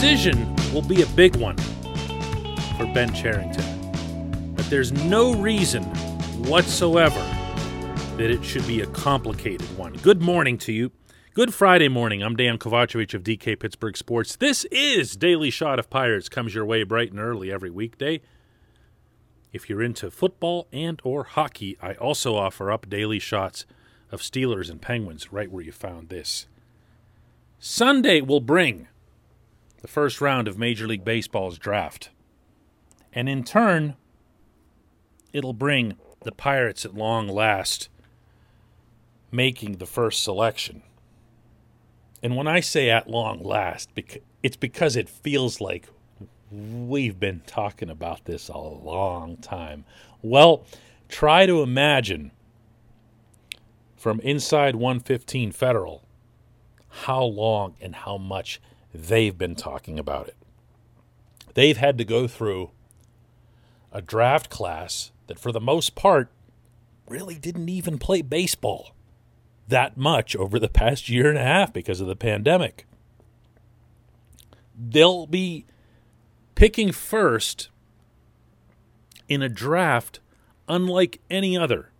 decision will be a big one for Ben Cherington. But there's no reason whatsoever that it should be a complicated one. Good morning to you. Good Friday morning. I'm Dan Kovacevic of DK Pittsburgh Sports. This is Daily Shot of Pirates. Comes your way bright and early every weekday. If you're into football and or hockey, I also offer up daily shots of Steelers and Penguins right where you found this. Sunday will bring the first round of Major League Baseball's draft. And in turn, it'll bring the Pirates at long last making the first selection. And when I say at long last, it's because it feels like we've been talking about this a long time. Well, try to imagine from inside 115 Federal how long and how much they've been talking about it. They've had to go through a draft class that, for the most part, really didn't even play baseball that much over the past year and a half because of the pandemic. They'll be picking first in a draft unlike any other,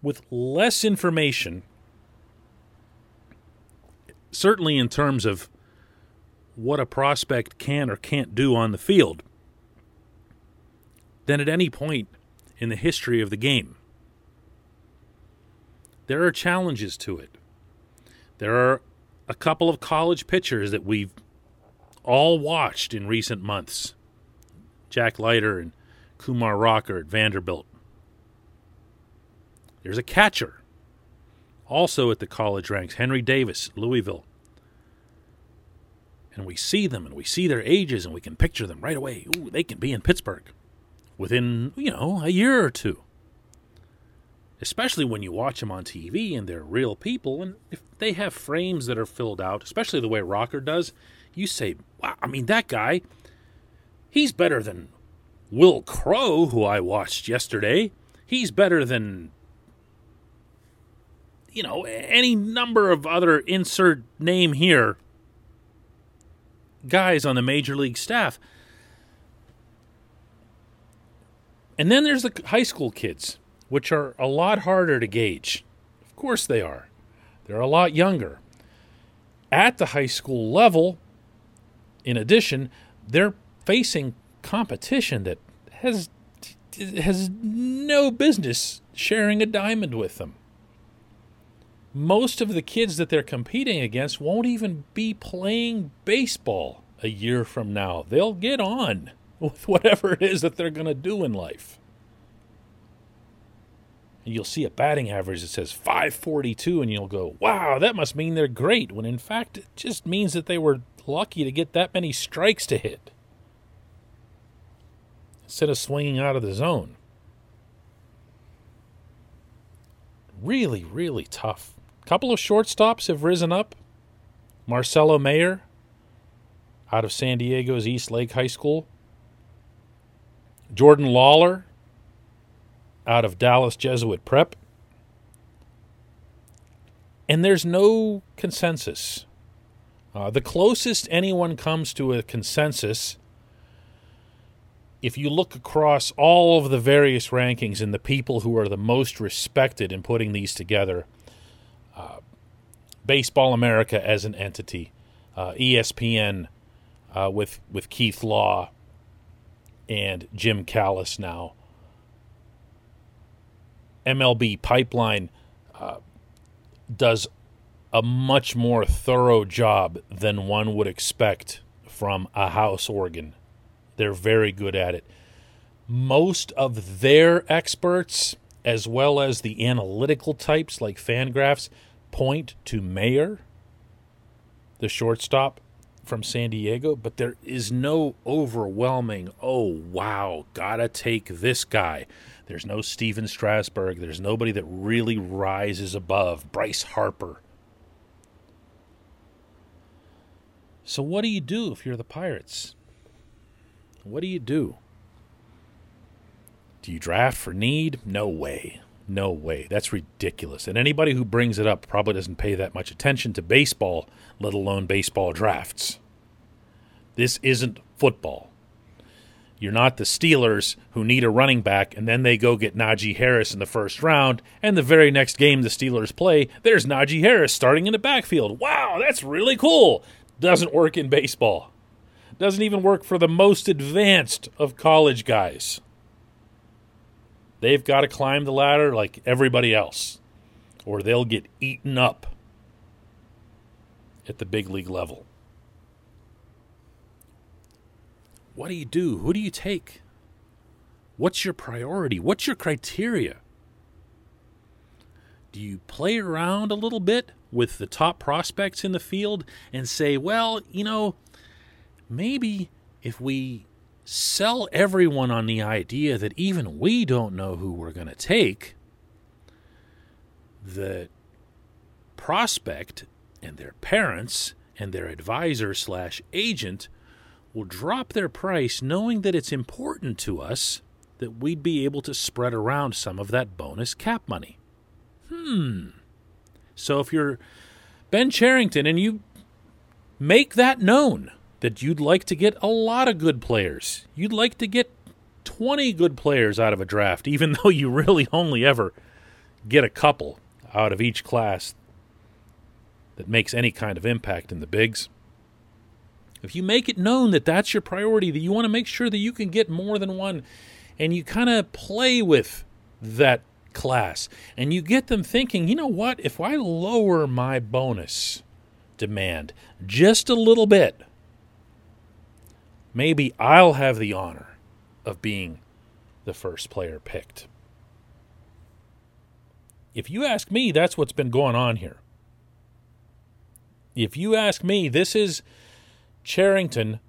with less information, certainly in terms of what a prospect can or can't do on the field, than at any point in the history of the game. There are challenges to it. There are a couple of college pitchers that we've all watched in recent months Jack Leiter and Kumar Rocker at Vanderbilt. There's a catcher also at the college ranks, Henry Davis, Louisville. And we see them and we see their ages and we can picture them right away. Ooh, they can be in Pittsburgh within, you know, a year or two especially when you watch them on TV and they're real people. And if they have frames that are filled out, especially the way Rocker does, you say, wow, I mean, that guy, he's better than Will Crowe, who I watched yesterday. He's better than, you know, any number of other insert name here guys on the major league staff. And then there's the high school kids which are a lot harder to gauge. Of course they are. They're a lot younger. At the high school level, in addition, they're facing competition that has has no business sharing a diamond with them. Most of the kids that they're competing against won't even be playing baseball a year from now. They'll get on with whatever it is that they're going to do in life and you'll see a batting average that says 542 and you'll go wow that must mean they're great when in fact it just means that they were lucky to get that many strikes to hit instead of swinging out of the zone really really tough couple of shortstops have risen up marcelo mayer out of san diego's east lake high school jordan Lawlar out of Dallas Jesuit Prep. And there's no consensus. Uh, the closest anyone comes to a consensus, if you look across all of the various rankings and the people who are the most respected in putting these together, uh, Baseball America as an entity, uh, ESPN uh, with with Keith Law and Jim Callis now, MLB pipeline uh, does a much more thorough job than one would expect from a house organ. They're very good at it. Most of their experts, as well as the analytical types like Fangraphs, point to Mayer, the shortstop from San Diego, but there is no overwhelming, oh, wow, gotta take this guy. There's no Stephen Strasburg. There's nobody that really rises above Bryce Harper. So, what do you do if you're the Pirates? What do you do? Do you draft for need? No way. No way. That's ridiculous. And anybody who brings it up probably doesn't pay that much attention to baseball, let alone baseball drafts. This isn't football. You're not the Steelers who need a running back and then they go get Najee Harris in the first round, and the very next game the Steelers play, there's Najee Harris starting in the backfield. Wow, that's really cool. Doesn't work in baseball. Doesn't even work for the most advanced of college guys. They've got to climb the ladder like everybody else, or they'll get eaten up at the big league level. What do you do? Who do you take? What's your priority? What's your criteria? Do you play around a little bit with the top prospects in the field and say, well, you know, maybe if we sell everyone on the idea that even we don't know who we're going to take, the prospect and their parents and their advisor slash agent will drop their price knowing that it's important to us that we'd be able to spread around some of that bonus cap money. Hmm. So if you're Ben Cherington and you make that known that you'd like to get a lot of good players, you'd like to get 20 good players out of a draft, even though you really only ever get a couple out of each class that makes any kind of impact in the bigs. If you make it known that that's your priority, that you want to make sure that you can get more than one, and you kind of play with that class, and you get them thinking, you know what, if I lower my bonus demand just a little bit, maybe I'll have the honor of being the first player picked. If you ask me, that's what's been going on here. If you ask me, this is Cherington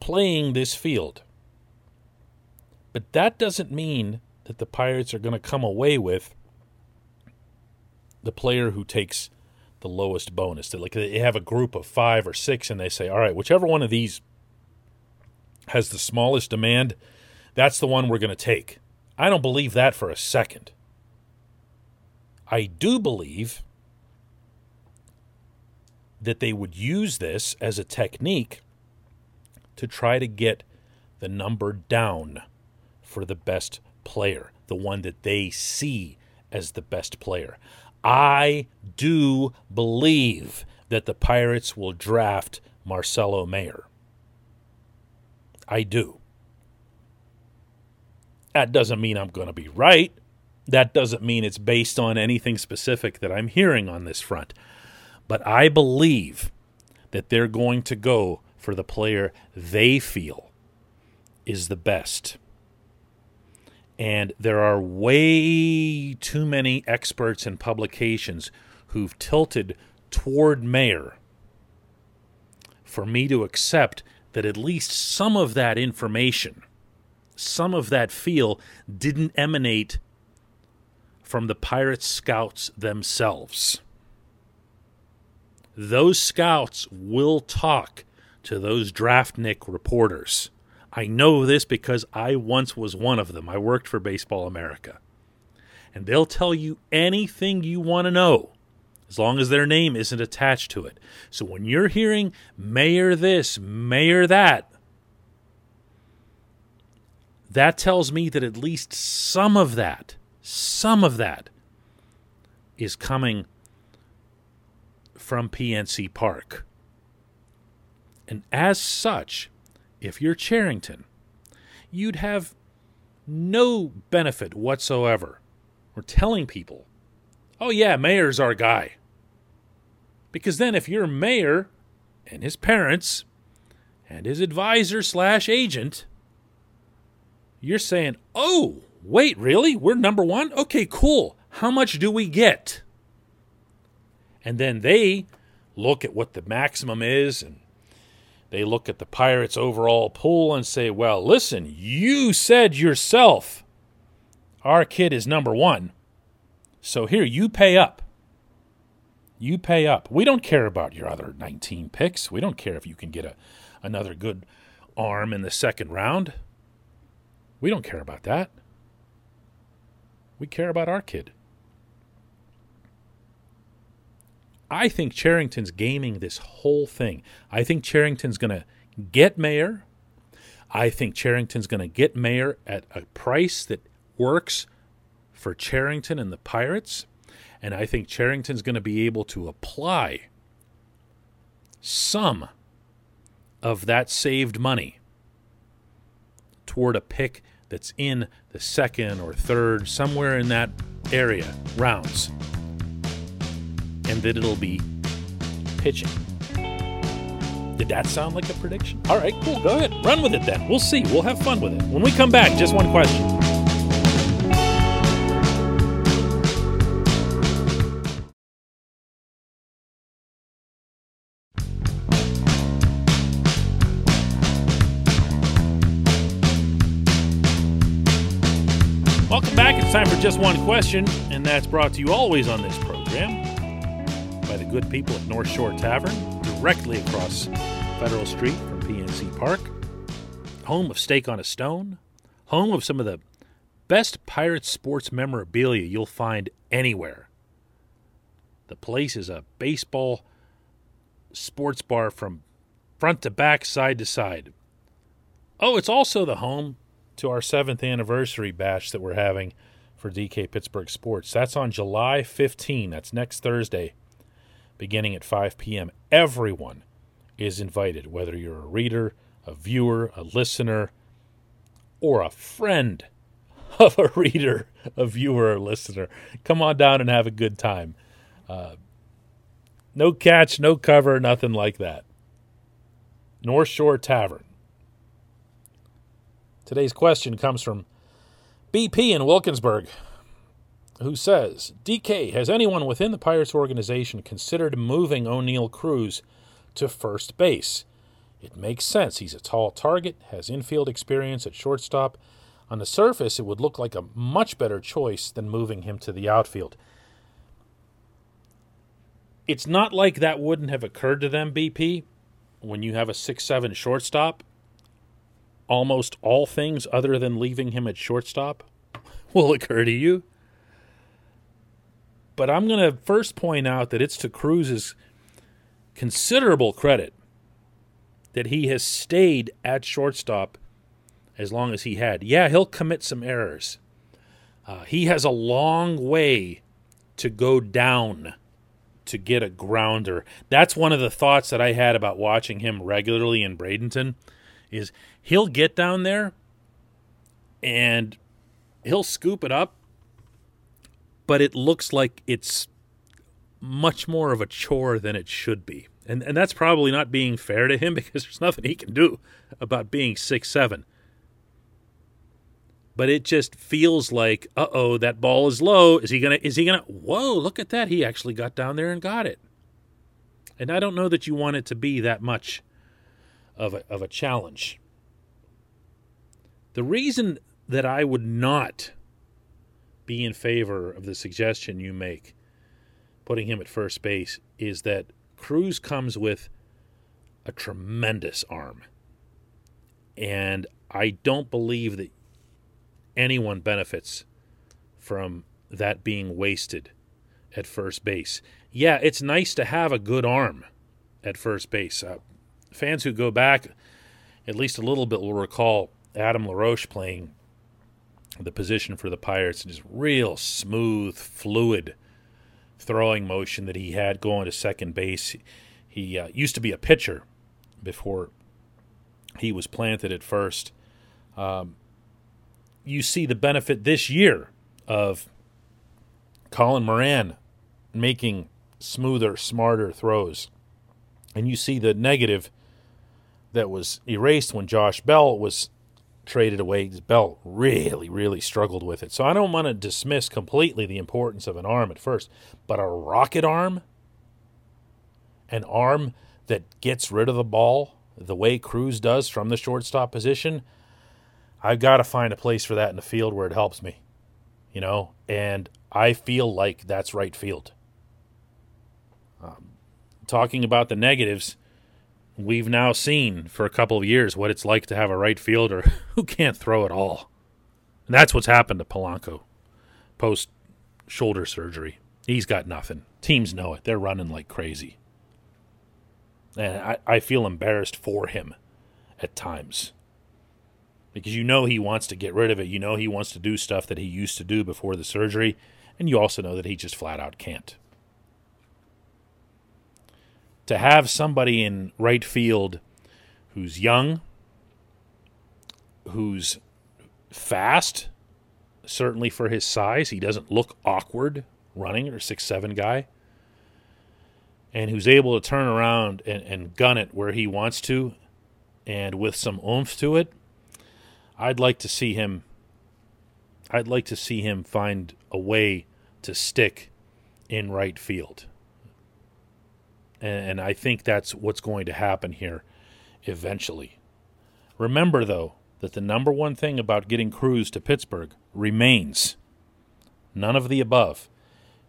playing this field. But that doesn't mean that the Pirates are going to come away with the player who takes the lowest bonus. That like they have a group of five or six, and they say, "All right, whichever one of these has the smallest demand, that's the one we're going to take." I don't believe that for a second. I do believe that they would use this as a technique to try to get the number down for the best player, the one that they see as the best player. I do believe that the Pirates will draft Marcelo Mayer. I do. That doesn't mean I'm going to be right. That doesn't mean it's based on anything specific that I'm hearing on this front. But I believe that they're going to go for the player they feel is the best. And there are way too many experts and publications who've tilted toward Mayer for me to accept that at least some of that information, some of that feel, didn't emanate from the Pirates scouts themselves those scouts will talk to those draftnik reporters. I know this because I once was one of them. I worked for Baseball America. And they'll tell you anything you want to know as long as their name isn't attached to it. So when you're hearing Mayer this, Mayer that, that tells me that at least some of that, some of that is coming from PNC Park. And as such, if you're Cherington, you'd have no benefit whatsoever. We're telling people, oh, yeah, Mayer's our guy. Because then, if your Mayer and his parents and his advisor slash agent, you're saying, oh, wait, really? We're number one? Okay, cool. How much do we get? And then they look at what the maximum is and they look at the Pirates' overall pool and say, well, listen, you said yourself our kid is number one. So here, you pay up. You pay up. We don't care about your other 19 picks. We don't care if you can get a, another good arm in the second round. We don't care about that. We care about our kid. I think Cherington's gaming this whole thing. I think Cherington's going to get Mayer. I think Cherington's going to get Mayer at a price that works for Cherington and the Pirates. And I think Cherington's going to be able to apply some of that saved money toward a pick that's in the second or third, somewhere in that area, rounds. And that it'll be pitching. Did that sound like a prediction? All right, cool. Go ahead. Run with it then. We'll see. We'll have fun with it. When we come back, just one question. Just one question, and that's brought to you always on this program by the good people at North Shore Tavern, directly across Federal Street from PNC Park. Home of Steak on a Stone, home of some of the best pirate sports memorabilia you'll find anywhere. The place is a baseball sports bar from front to back, side to side. Oh, it's also the home to our seventh anniversary bash that we're having for DK Pittsburgh Sports. That's on July 15. That's next Thursday, beginning at 5 p.m. Everyone is invited, whether you're a reader, a viewer, a listener, or a friend of a reader, a viewer, or listener. Come on down and have a good time. Uh, no catch, no cover, nothing like that. North Shore Tavern. Today's question comes from BP in Wilkinsburg, who says DK, has anyone within the Pirates organization considered moving O'Neil Cruz to first base? It makes sense. He's a tall target, has infield experience at shortstop. On the surface, it would look like a much better choice than moving him to the outfield. It's not like that wouldn't have occurred to them, BP, when you have a 6 7 shortstop almost all things other than leaving him at shortstop will occur to you. But I'm going to first point out that it's to Cruz's considerable credit that he has stayed at shortstop as long as he had. Yeah, he'll commit some errors. Uh, he has a long way to go down to get a grounder. That's one of the thoughts that I had about watching him regularly in Bradenton is he'll get down there and he'll scoop it up, but it looks like it's much more of a chore than it should be. And and that's probably not being fair to him because there's nothing he can do about being six seven. But it just feels like, uh oh, that ball is low. Is he gonna is he gonna whoa, look at that. He actually got down there and got it. And I don't know that you want it to be that much of a, of a challenge. The reason that I would not be in favor of the suggestion you make, putting him at first base, is that Cruz comes with a tremendous arm. And I don't believe that anyone benefits from that being wasted at first base. Yeah, it's nice to have a good arm at first base. Uh, fans who go back at least a little bit will recall Adam LaRoche playing the position for the Pirates and just real smooth, fluid throwing motion that he had going to second base. He uh, used to be a pitcher before he was planted at first. Um, you see the benefit this year of Colin Moran making smoother, smarter throws. And you see the negative that was erased when Josh Bell was traded away. Bell really, really struggled with it. So I don't want to dismiss completely the importance of an arm at first, but a rocket arm, an arm that gets rid of the ball the way Cruz does from the shortstop position, I've got to find a place for that in the field where it helps me, you know, and I feel like that's right field. Um, talking about the negatives, we've now seen for a couple of years what it's like to have a right fielder who can't throw at all. And that's what's happened to Polanco post shoulder surgery. He's got nothing. Teams know it. They're running like crazy. And I, I feel embarrassed for him at times. Because you know he wants to get rid of it. You know he wants to do stuff that he used to do before the surgery. And you also know that he just flat out can't. To have somebody in right field who's young, who's fast, certainly for his size, he doesn't look awkward running or six seven guy. And who's able to turn around and, and gun it where he wants to and with some oomph to it, I'd like to see him I'd like to see him find a way to stick in right field. And, I think that's what's going to happen here eventually. Remember though that the number one thing about getting Cruz to Pittsburgh remains none of the above.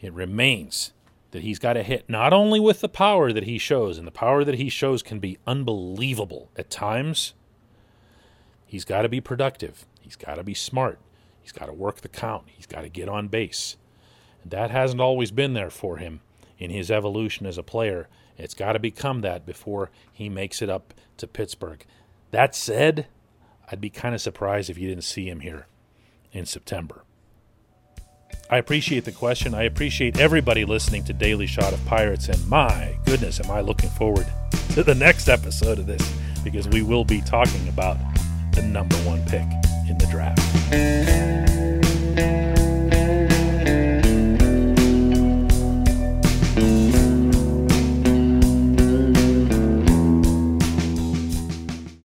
It remains that he's got to hit not only with the power that he shows, and the power that he shows can be unbelievable at times. He's got to be productive. He's got to be smart. He's got to work the count. He's got to get on base. That hasn't always been there for him in his evolution as a player. It's got to become that before he makes it up to Pittsburgh. That said, I'd be kind of surprised if you didn't see him here in September. I appreciate the question. I appreciate everybody listening to Daily Shot of Pirates. And my goodness, am I looking forward to the next episode of this because we will be talking about the number one pick in the draft.